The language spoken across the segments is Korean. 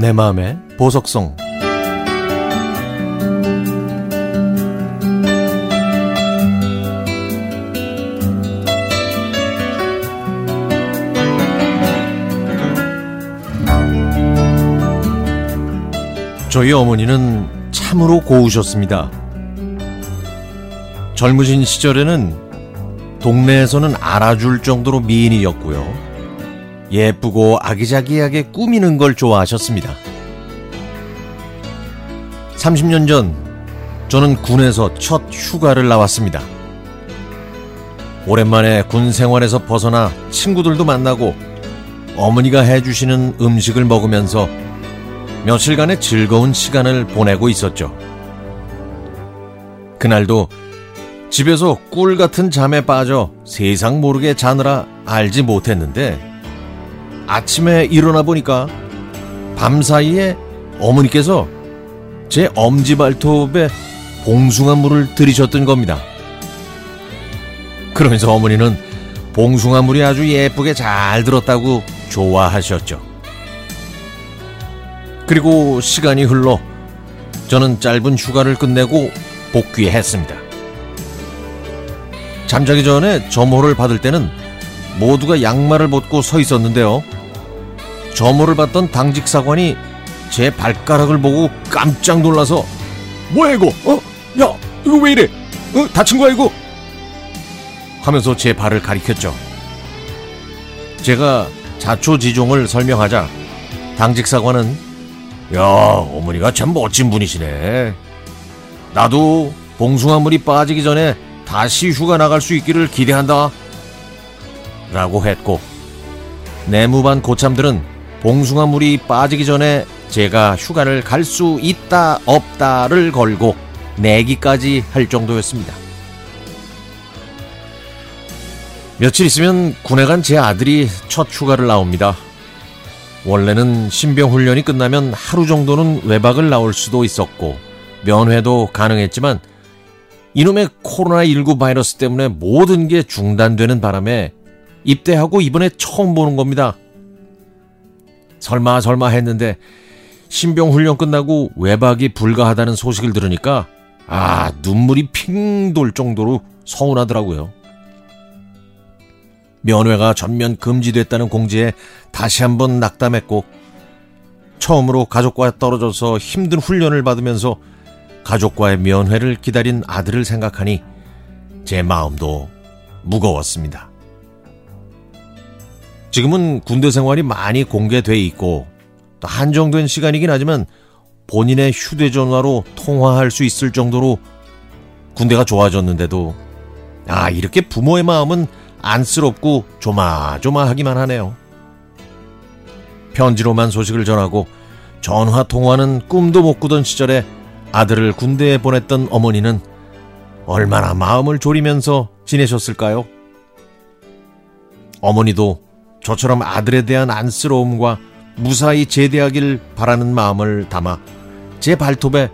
내 마음의 보석성 저희 어머니는 참으로 고우셨습니다. 젊으신 시절에는 동네에서는 알아줄 정도로 미인이었고요. 예쁘고 아기자기하게 꾸미는 걸 좋아하셨습니다. 30년 전 저는 군에서 첫 휴가를 나왔습니다. 오랜만에 군 생활에서 벗어나 친구들도 만나고 어머니가 해주시는 음식을 먹으면서 며칠간의 즐거운 시간을 보내고 있었죠. 그날도 집에서 꿀 같은 잠에 빠져 세상 모르게 자느라 알지 못했는데 아침에 일어나 보니까 밤사이에 어머니께서 제 엄지발톱에 봉숭아 물을 들이셨던 겁니다. 그러면서 어머니는 봉숭아 물이 아주 예쁘게 잘 들었다고 좋아하셨죠. 그리고 시간이 흘러 저는 짧은 휴가를 끝내고 복귀했습니다. 잠자기 전에 점호를 받을 때는 모두가 양말을 벗고 서 있었는데요. 점호를 받던 당직 사관이 제 발가락을 보고 깜짝 놀라서 뭐야 이거? 어? 야 이거 왜 이래? 어? 다친 거야 이거? 하면서 제 발을 가리켰죠. 제가 자초지종을 설명하자 당직 사관은 야 어머니가 참 멋진 분이시네. 나도 봉숭아물이 빠지기 전에 다시 휴가 나갈 수 있기를 기대한다. 라고 했고 내무반 고참들은 봉숭아 물이 빠지기 전에 제가 휴가를 갈 수 있다 없다를 걸고 내기까지 할 정도였습니다. 며칠 있으면 군에 간 제 아들이 첫 휴가를 나옵니다. 원래는 신병 훈련이 끝나면 하루 정도는 외박을 나올 수도 있었고 면회도 가능했지만 이놈의 코로나19 바이러스 때문에 모든 게 중단되는 바람에 입대하고 이번에 처음 보는 겁니다. 설마 설마 했는데 신병 훈련 끝나고 외박이 불가하다는 소식을 들으니까 아 눈물이 핑 돌 정도로 서운하더라고요. 면회가 전면 금지됐다는 공지에 다시 한번 낙담했고 처음으로 가족과 떨어져서 힘든 훈련을 받으면서 가족과의 면회를 기다린 아들을 생각하니 제 마음도 무거웠습니다. 지금은 군대 생활이 많이 공개돼 있고 또 한정된 시간이긴 하지만 본인의 휴대전화로 통화할 수 있을 정도로 군대가 좋아졌는데도 아 이렇게 부모의 마음은 안쓰럽고 조마조마하기만 하네요. 편지로만 소식을 전하고 전화 통화는 꿈도 못 꾸던 시절에 아들을 군대에 보냈던 어머니는 얼마나 마음을 졸이면서 지내셨을까요? 어머니도 저처럼 아들에 대한 안쓰러움과 무사히 제대하길 바라는 마음을 담아 제 발톱에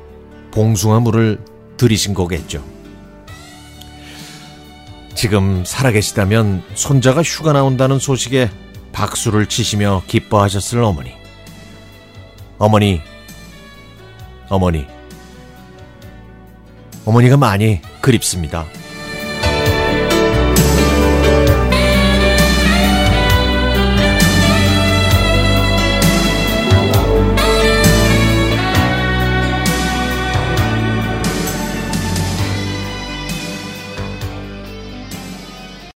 봉숭아 물을 들이신 거겠죠. 지금 살아계시다면 손자가 휴가 나온다는 소식에 박수를 치시며 기뻐하셨을 어머니. 어머니, 어머니. 어머니가 많이 그립습니다.